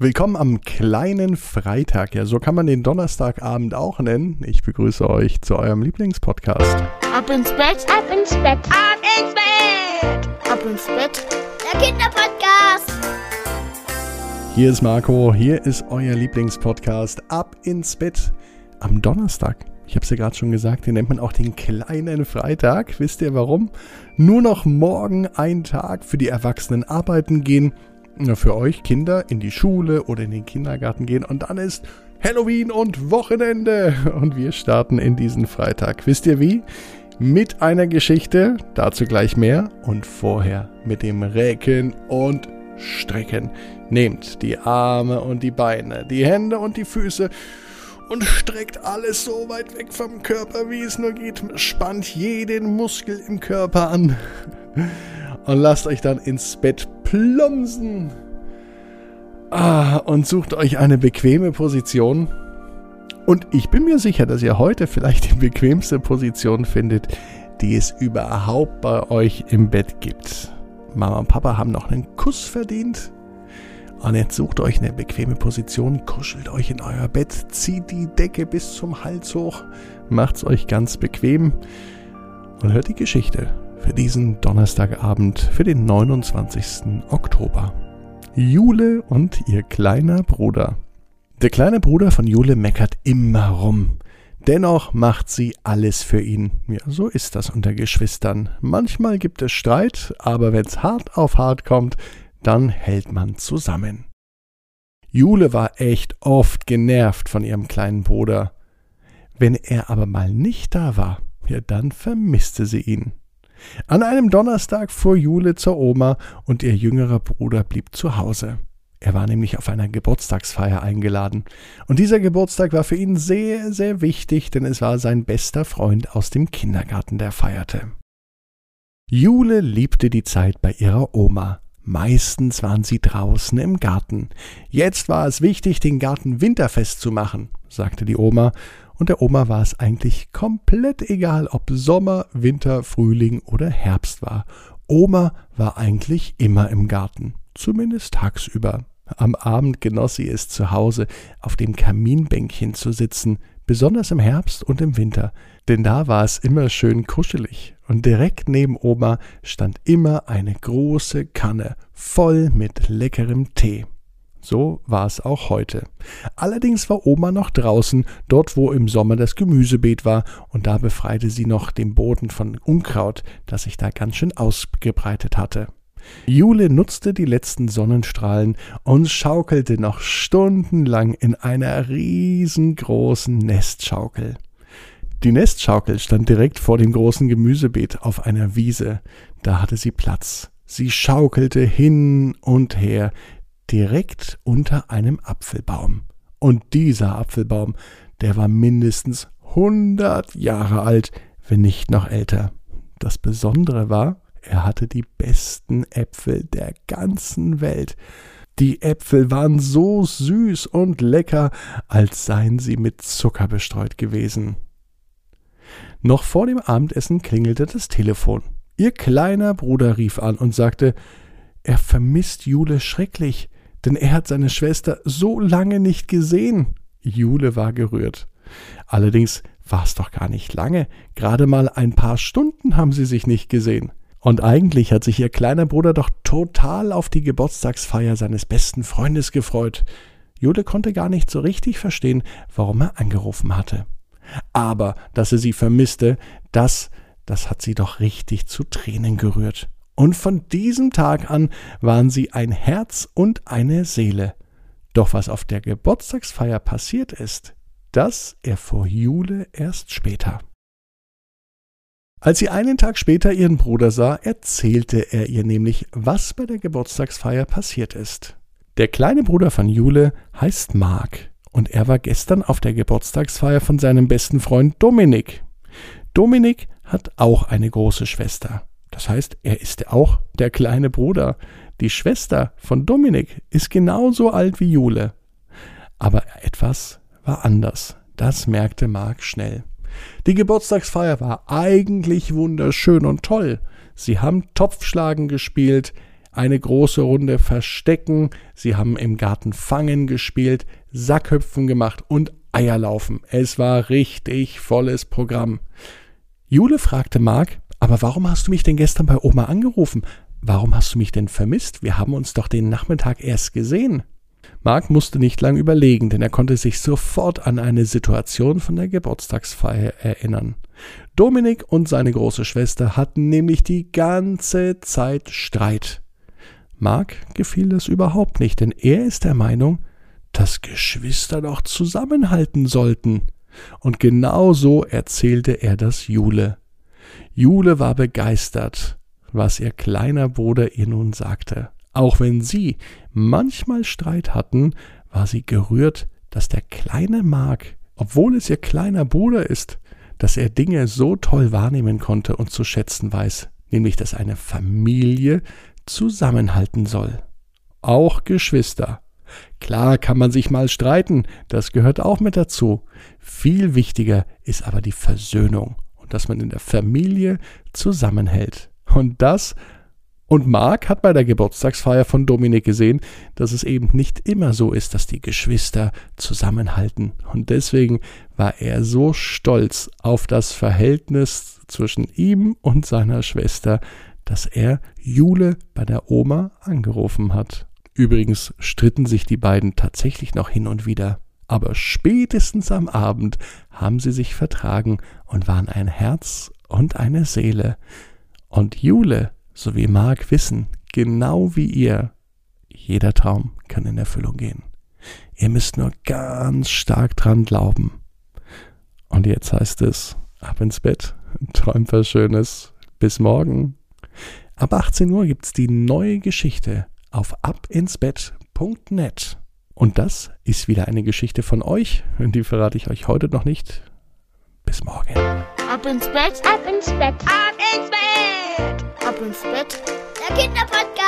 Willkommen am kleinen Freitag. Ja, so kann man den Donnerstagabend auch nennen. Ich begrüße euch zu eurem Lieblingspodcast. Ab ins Bett, ab ins Bett, ab ins Bett, ab ins Bett. Der Kinderpodcast. Hier ist Marco, hier ist euer Lieblingspodcast. Ab ins Bett am Donnerstag. Ich habe es ja gerade schon gesagt, den nennt man auch den kleinen Freitag. Wisst ihr warum? Nur noch morgen ein Tag für die Erwachsenen arbeiten gehen für euch Kinder in die Schule oder in den Kindergarten gehen und dann ist Halloween und Wochenende und wir starten in diesen Freitag. Wisst ihr wie? Mit einer Geschichte, dazu gleich mehr und vorher mit dem Recken und Strecken. Nehmt die Arme und die Beine, die Hände und die Füße und streckt alles so weit weg vom Körper, wie es nur geht. Spannt jeden Muskel im Körper an und lasst euch dann ins Bett plumpsen. Ah, und sucht euch eine bequeme Position. Und ich bin mir sicher, dass ihr heute vielleicht die bequemste Position findet, die es überhaupt bei euch im Bett gibt. Mama und Papa haben noch einen Kuss verdient. Und jetzt sucht euch eine bequeme Position, kuschelt euch in euer Bett, zieht die Decke bis zum Hals hoch, macht's euch ganz bequem und hört die Geschichte für diesen Donnerstagabend, für den 29. Oktober. Jule und ihr kleiner Bruder. Der kleine Bruder von Jule meckert immer rum. Dennoch macht sie alles für ihn. Ja, so ist das unter Geschwistern. Manchmal gibt es Streit, aber wenn's hart auf hart kommt, dann hält man zusammen. Jule war echt oft genervt von ihrem kleinen Bruder. Wenn er aber mal nicht da war, ja, dann vermisste sie ihn. An einem Donnerstag fuhr Jule zur Oma und ihr jüngerer Bruder blieb zu Hause. Er war nämlich auf einer Geburtstagsfeier eingeladen. Und dieser Geburtstag war für ihn sehr, sehr wichtig, denn es war sein bester Freund aus dem Kindergarten, der feierte. Jule liebte die Zeit bei ihrer Oma. Meistens waren sie draußen im Garten. Jetzt war es wichtig, den Garten winterfest zu machen, sagte die Oma, und der Oma war es eigentlich komplett egal, ob Sommer, Winter, Frühling oder Herbst war. Oma war eigentlich immer im Garten, zumindest tagsüber. Am Abend genoss sie es zu Hause, auf dem Kaminbänkchen zu sitzen, besonders im Herbst und im Winter, denn da war es immer schön kuschelig, und direkt neben Oma stand immer eine große Kanne voll mit leckerem Tee. So war es auch heute. Allerdings war Oma noch draußen, dort wo im Sommer das Gemüsebeet war, und da befreite sie noch den Boden von Unkraut, das sich da ganz schön ausgebreitet hatte. Jule nutzte die letzten Sonnenstrahlen und schaukelte noch stundenlang in einer riesengroßen Nestschaukel. Die Nestschaukel stand direkt vor dem großen Gemüsebeet auf einer Wiese. Da hatte sie Platz. Sie schaukelte hin und her, direkt unter einem Apfelbaum. Und dieser Apfelbaum, der war mindestens hundert Jahre alt, wenn nicht noch älter. Das Besondere war, er hatte die besten Äpfel der ganzen Welt. Die Äpfel waren so süß und lecker, als seien sie mit Zucker bestreut gewesen. Noch vor dem Abendessen klingelte das Telefon. Ihr kleiner Bruder rief an und sagte, er vermisst Jule schrecklich denn er hat seine Schwester so lange nicht gesehen. Jule war gerührt. Allerdings war es doch gar nicht lange, gerade mal ein paar Stunden haben sie sich nicht gesehen. Und eigentlich hat sich ihr kleiner Bruder doch total auf die Geburtstagsfeier seines besten Freundes gefreut. Jule konnte gar nicht so richtig verstehen, warum er angerufen hatte. Aber dass er sie vermisste, das, das hat sie doch richtig zu Tränen gerührt und von diesem Tag an waren sie ein Herz und eine Seele. Doch was auf der Geburtstagsfeier passiert ist, das erfuhr Jule erst später. Als sie einen Tag später ihren Bruder sah, erzählte er ihr nämlich, was bei der Geburtstagsfeier passiert ist. Der kleine Bruder von Jule heißt Mark und er war gestern auf der Geburtstagsfeier von seinem besten Freund Dominik. Dominik hat auch eine große Schwester. Das heißt, er ist auch der kleine Bruder. Die Schwester von Dominik ist genauso alt wie Jule. Aber etwas war anders. Das merkte Mark schnell. Die Geburtstagsfeier war eigentlich wunderschön und toll. Sie haben Topfschlagen gespielt, eine große Runde Verstecken, sie haben im Garten Fangen gespielt, Sackhüpfen gemacht und Eierlaufen. Es war richtig volles Programm. Jule fragte Mark, aber warum hast du mich denn gestern bei Oma angerufen? Warum hast du mich denn vermisst? Wir haben uns doch den Nachmittag erst gesehen. Mark musste nicht lang überlegen, denn er konnte sich sofort an eine Situation von der Geburtstagsfeier erinnern. Dominik und seine große Schwester hatten nämlich die ganze Zeit Streit. Mark gefiel das überhaupt nicht, denn er ist der Meinung, dass Geschwister doch zusammenhalten sollten. Und genau so erzählte er das Jule. Jule war begeistert, was ihr kleiner Bruder ihr nun sagte. Auch wenn sie manchmal Streit hatten, war sie gerührt, dass der kleine Mark, obwohl es ihr kleiner Bruder ist, dass er Dinge so toll wahrnehmen konnte und zu schätzen weiß, nämlich dass eine Familie zusammenhalten soll. Auch Geschwister. Klar kann man sich mal streiten, das gehört auch mit dazu. Viel wichtiger ist aber die Versöhnung und dass man in der Familie zusammenhält. Und das und Mark hat bei der Geburtstagsfeier von Dominik gesehen, dass es eben nicht immer so ist, dass die Geschwister zusammenhalten. Und deswegen war er so stolz auf das Verhältnis zwischen ihm und seiner Schwester, dass er Jule bei der Oma angerufen hat. Übrigens stritten sich die beiden tatsächlich noch hin und wieder. Aber spätestens am Abend haben sie sich vertragen und waren ein Herz und eine Seele. Und Jule so wie Mark wissen, genau wie ihr, jeder Traum kann in Erfüllung gehen. Ihr müsst nur ganz stark dran glauben. Und jetzt heißt es, ab ins Bett, träumt was Schönes, bis morgen. Ab 18 Uhr gibt's die neue Geschichte auf abinsbett.net. Und das ist wieder eine Geschichte von euch, die verrate ich euch heute noch nicht. Bis morgen. Ab ins Bett, ab ins Bett, ab ins Bett, ab ins Bett. Der Kinderpodcast.